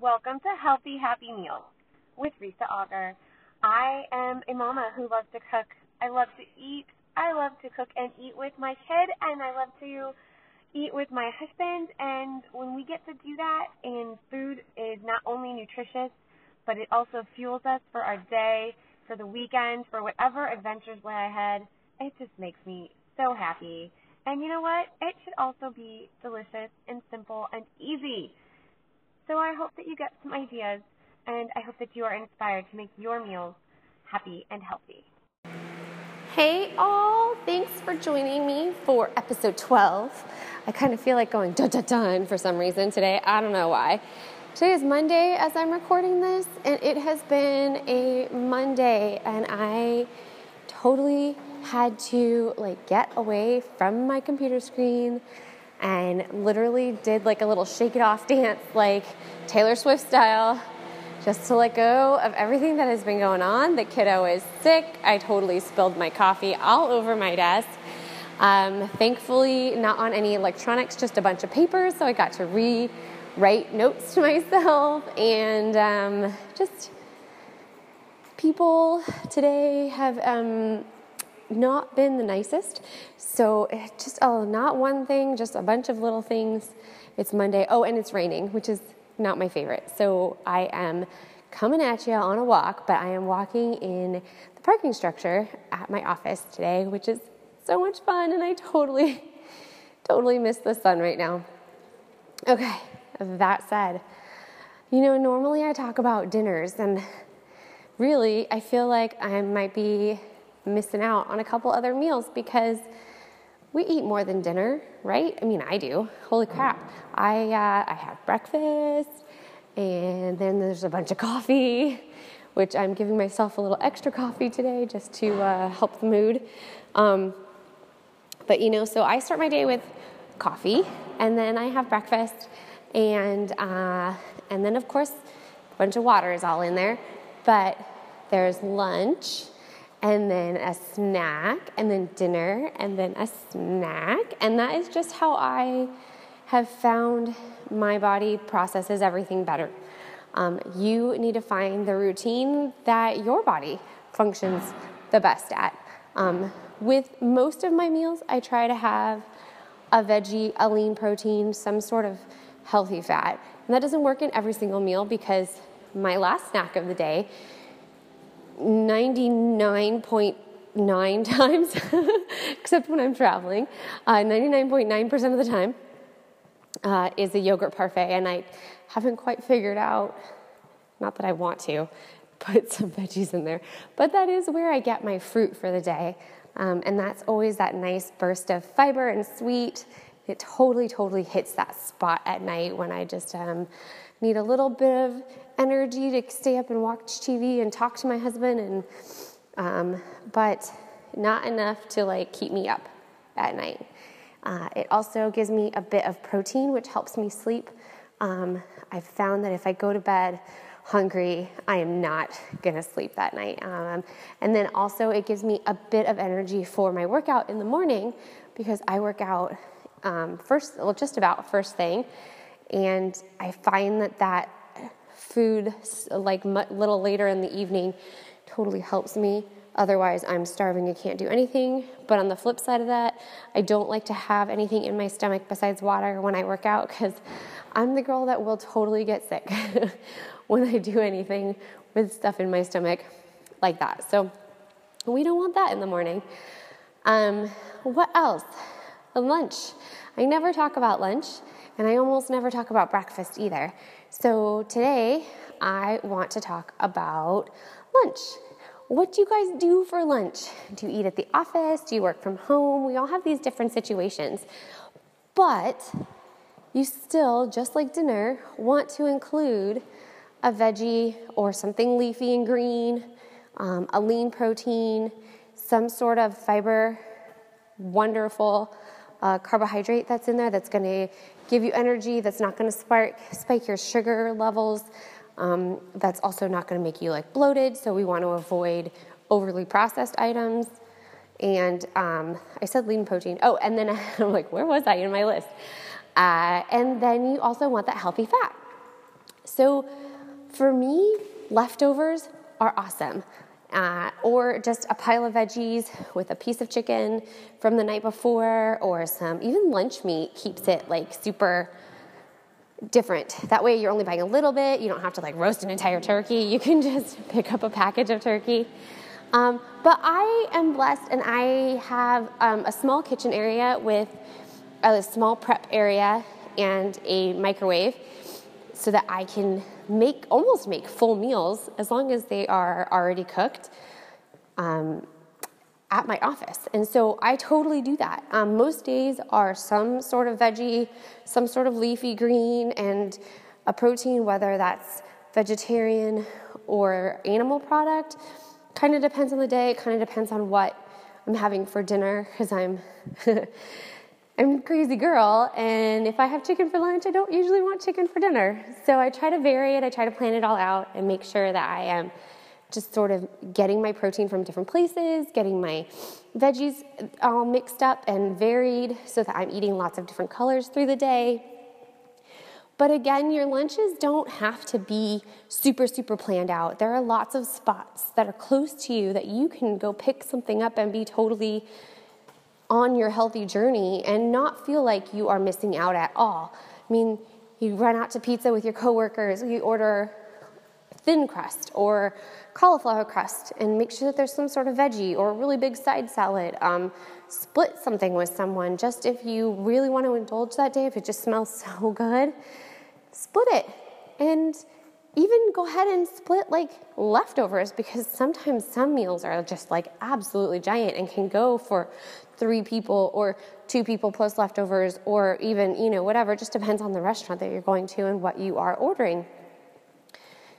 Welcome to Healthy Happy Meals with Risa Auger. I am a mama who loves to cook. I love to eat. I love to cook and eat with my kid, and I love to eat with my husband. And when we get to do that, and food is not only nutritious, but it also fuels us for our day, for the weekend, for whatever adventures lie ahead, it just makes me so happy. And you know what? It should also be delicious and simple and easy. So I hope that you get some ideas and I hope that you are inspired to make your meals happy and healthy. Hey all, thanks for joining me for episode 12. I kind of feel like going dun dun dun for some reason today. I don't know why. Today is Monday as I'm recording this, and it has been a Monday, and I totally had to like get away from my computer screen and literally did like a little shake it off dance, like Taylor Swift style, just to let go of everything that has been going on. The kiddo is sick. I totally spilled my coffee all over my desk. Um, thankfully, not on any electronics, just a bunch of papers, so I got to rewrite notes to myself and um, just people today have um, not been the nicest. So eh, just oh, not one thing, just a bunch of little things. It's Monday. Oh, and it's raining, which is not my favorite. So I am coming at you on a walk, but I am walking in the parking structure at my office today, which is so much fun, and I totally, totally miss the sun right now. Okay, that said, you know, normally I talk about dinners, and really, I feel like I might be missing out on a couple other meals because we eat more than dinner, right? I mean, I do. Holy crap! I uh, I have breakfast, and then there's a bunch of coffee, which I'm giving myself a little extra coffee today just to uh, help the mood. Um, but you know, so I start my day with coffee, and then I have breakfast, and uh, and then of course a bunch of water is all in there. But there's lunch and then a snack, and then dinner, and then a snack. And that is just how I have found my body processes everything better. Um, you need to find the routine that your body functions the best at. Um, with most of my meals, I try to have a veggie, a lean protein, some sort of healthy fat. And that doesn't work in every single meal because my last snack of the day 99.9 times, except when I'm traveling, uh, 99.9% of the time uh, is a yogurt parfait, and I haven't quite figured out, not that I want to, put some veggies in there, but that is where I get my fruit for the day. Um, and that's always that nice burst of fiber and sweet. It totally, totally hits that spot at night when I just um, need a little bit of energy to stay up and watch TV and talk to my husband, and um, but not enough to like keep me up at night. Uh, it also gives me a bit of protein, which helps me sleep. Um, I've found that if I go to bed hungry, I am not gonna sleep that night. Um, and then also, it gives me a bit of energy for my workout in the morning because I work out um, first, well, just about first thing. And I find that that food, like a little later in the evening, totally helps me. Otherwise, I'm starving, I can't do anything. But on the flip side of that, I don't like to have anything in my stomach besides water when I work out because I'm the girl that will totally get sick when I do anything with stuff in my stomach like that. So we don't want that in the morning. Um, what else? Lunch. I never talk about lunch and I almost never talk about breakfast either. So today I want to talk about lunch. What do you guys do for lunch? Do you eat at the office? Do you work from home? We all have these different situations. But you still, just like dinner, want to include a veggie or something leafy and green, um, a lean protein, some sort of fiber, wonderful uh, carbohydrate that's in there that's going to give you energy, that's not going to spike, spike your sugar levels, um, that's also not going to make you like bloated. So we want to avoid overly processed items. And um, I said lean protein. Oh, and then I'm like, where was I in my list? Uh, and then you also want that healthy fat. So for me, leftovers are awesome. Uh, or just a pile of veggies with a piece of chicken from the night before, or some even lunch meat keeps it like super different. That way, you're only buying a little bit. You don't have to like roast an entire turkey. You can just pick up a package of turkey. Um, but I am blessed, and I have um, a small kitchen area with a small prep area and a microwave so that I can make almost make full meals as long as they are already cooked um, at my office. And so I totally do that. Um, most days are some sort of veggie, some sort of leafy green, and a protein, whether that's vegetarian or animal product. Kind of depends on the day, kind of depends on what I'm having for dinner because I'm I'm a crazy girl, and if I have chicken for lunch, I don't usually want chicken for dinner. So I try to vary it, I try to plan it all out and make sure that I am just sort of getting my protein from different places, getting my veggies all mixed up and varied so that I'm eating lots of different colors through the day. But again, your lunches don't have to be super, super planned out. There are lots of spots that are close to you that you can go pick something up and be totally on your healthy journey and not feel like you are missing out at all. I mean, you run out to pizza with your coworkers, you order thin crust or cauliflower crust and make sure that there's some sort of veggie or a really big side salad. Um, split something with someone just if you really want to indulge that day, if it just smells so good, split it. And even go ahead and split like leftovers because sometimes some meals are just like absolutely giant and can go for three people or two people plus leftovers or even, you know, whatever. It just depends on the restaurant that you're going to and what you are ordering.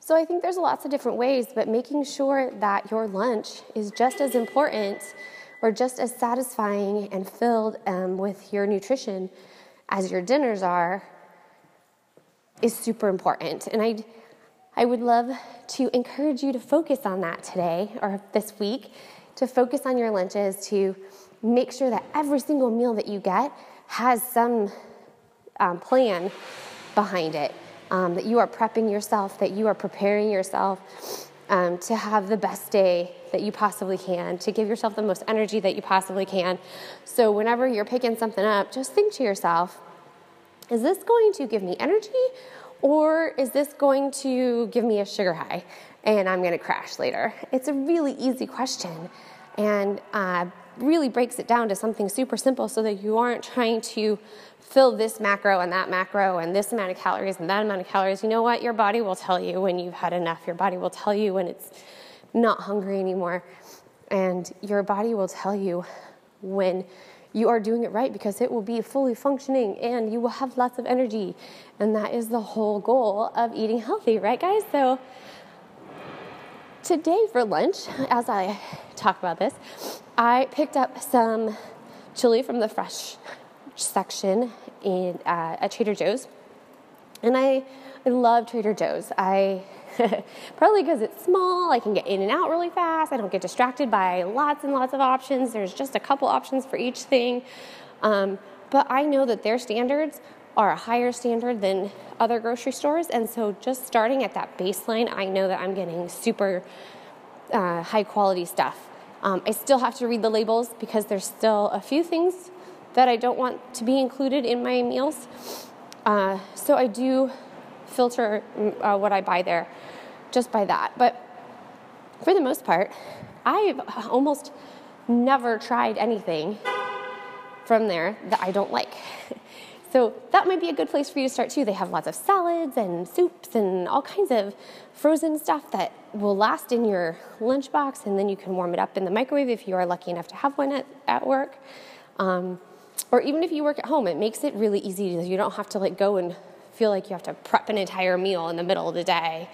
So I think there's lots of different ways, but making sure that your lunch is just as important or just as satisfying and filled um, with your nutrition as your dinners are is super important. And I I would love to encourage you to focus on that today or this week, to focus on your lunches, to make sure that every single meal that you get has some um, plan behind it, um, that you are prepping yourself, that you are preparing yourself um, to have the best day that you possibly can, to give yourself the most energy that you possibly can. So, whenever you're picking something up, just think to yourself, is this going to give me energy or is this going to give me a sugar high and I'm going to crash later? It's a really easy question and uh, really breaks it down to something super simple so that you aren't trying to fill this macro and that macro and this amount of calories and that amount of calories. You know what? Your body will tell you when you've had enough. Your body will tell you when it's not hungry anymore. And your body will tell you when you are doing it right because it will be fully functioning and you will have lots of energy. And that is the whole goal of eating healthy, right, guys? So, today for lunch, as I talk about this, I picked up some chili from the fresh section in uh, at Trader Joe's. And I, I love Trader Joe's. I Probably because it's small, I can get in and out really fast. I don't get distracted by lots and lots of options. There's just a couple options for each thing. Um, but I know that their standards are a higher standard than other grocery stores. And so just starting at that baseline, I know that I'm getting super uh, high quality stuff. Um, I still have to read the labels because there's still a few things that I don't want to be included in my meals. Uh, so I do filter uh, what I buy there just by that. But for the most part, I've almost never tried anything from there that I don't like. So that might be a good place for you to start too. They have lots of salads and soups and all kinds of frozen stuff that will last in your lunchbox, and then you can warm it up in the microwave if you are lucky enough to have one at, at work. Um, or even if you work at home, it makes it really easy. You don't have to like go and feel like you have to prep an entire meal in the middle of the day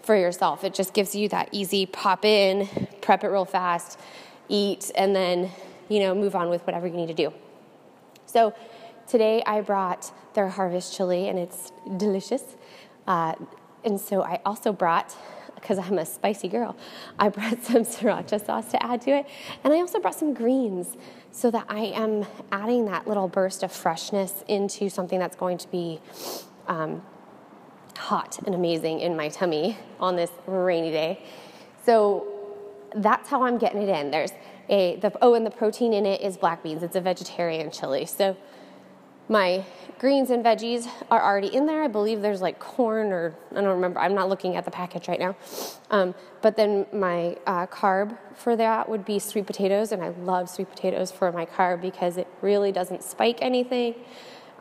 for yourself. It just gives you that easy pop in, prep it real fast, eat, and then, you know, move on with whatever you need to do. So today I brought their harvest chili and it's delicious. Uh, and so I also brought, because I'm a spicy girl, I brought some sriracha sauce to add to it. And I also brought some greens so that I am adding that little burst of freshness into something that's going to be um, hot and amazing in my tummy on this rainy day. So that's how I'm getting it in. There's a the oh, and the protein in it is black beans. It's a vegetarian chili. So my greens and veggies are already in there. I believe there's like corn or I don't remember. I'm not looking at the package right now. Um, but then my uh, carb for that would be sweet potatoes, and I love sweet potatoes for my carb because it really doesn't spike anything.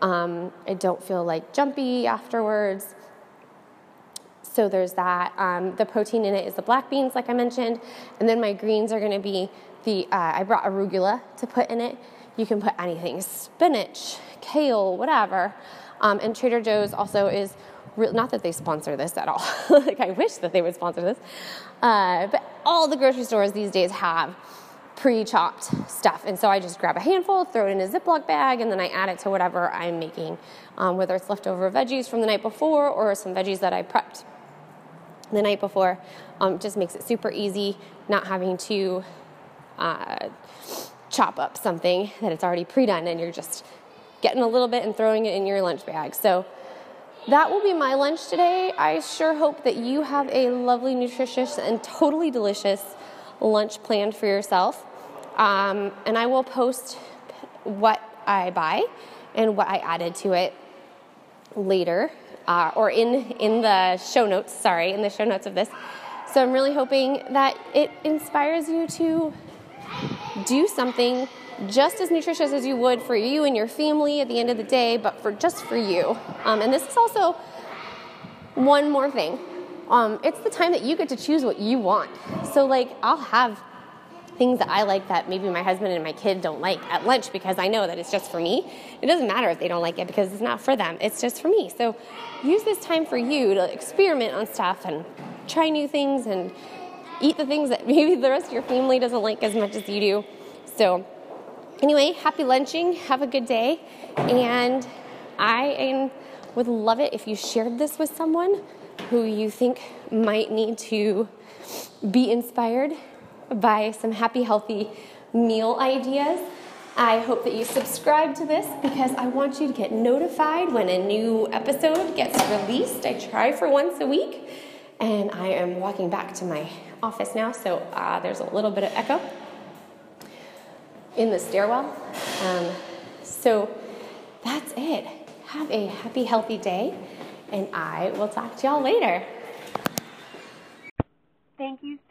Um, I don't feel like jumpy afterwards. So there's that. Um, the protein in it is the black beans, like I mentioned, and then my greens are going to be the. Uh, I brought arugula to put in it. You can put anything: spinach, kale, whatever. Um, and Trader Joe's also is not that they sponsor this at all. like I wish that they would sponsor this, uh, but all the grocery stores these days have pre-chopped stuff, and so I just grab a handful, throw it in a Ziploc bag, and then I add it to whatever I'm making, um, whether it's leftover veggies from the night before or some veggies that I prepped the night before. Um, just makes it super easy, not having to uh, chop up something that it's already pre-done, and you're just getting a little bit and throwing it in your lunch bag. So that will be my lunch today. I sure hope that you have a lovely, nutritious, and totally delicious lunch planned for yourself. Um, and I will post what I buy and what I added to it later uh, or in, in the show notes, sorry, in the show notes of this. So I'm really hoping that it inspires you to do something just as nutritious as you would for you and your family at the end of the day, but for just for you. Um, and this is also one more thing. Um, it's the time that you get to choose what you want. So, like, I'll have things that I like that maybe my husband and my kid don't like at lunch because I know that it's just for me. It doesn't matter if they don't like it because it's not for them, it's just for me. So use this time for you to experiment on stuff and try new things and eat the things that maybe the rest of your family doesn't like as much as you do. So, anyway, happy lunching, have a good day, and I would love it if you shared this with someone who you think might need to be inspired by some happy, healthy meal ideas. I hope that you subscribe to this because I want you to get notified when a new episode gets released. I try for once a week, and I am walking back to my office now, so uh, there's a little bit of echo in the stairwell. Um, so that's it. Have a happy, healthy day, and I will talk to y'all later.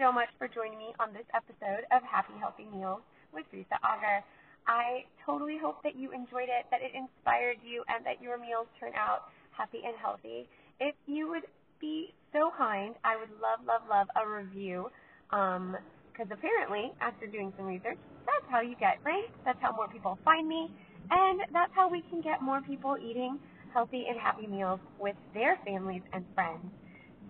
So much for joining me on this episode of Happy Healthy Meals with Risa Auger. I totally hope that you enjoyed it, that it inspired you, and that your meals turn out happy and healthy. If you would be so kind, I would love, love, love a review. Because um, apparently, after doing some research, that's how you get ranked. That's how more people find me. And that's how we can get more people eating healthy and happy meals with their families and friends.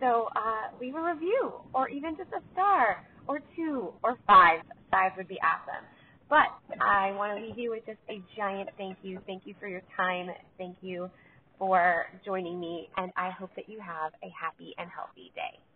So uh, leave a review, or even just a star, or two, or five. Five would be awesome. But I want to leave you with just a giant thank you. Thank you for your time. Thank you for joining me. And I hope that you have a happy and healthy day.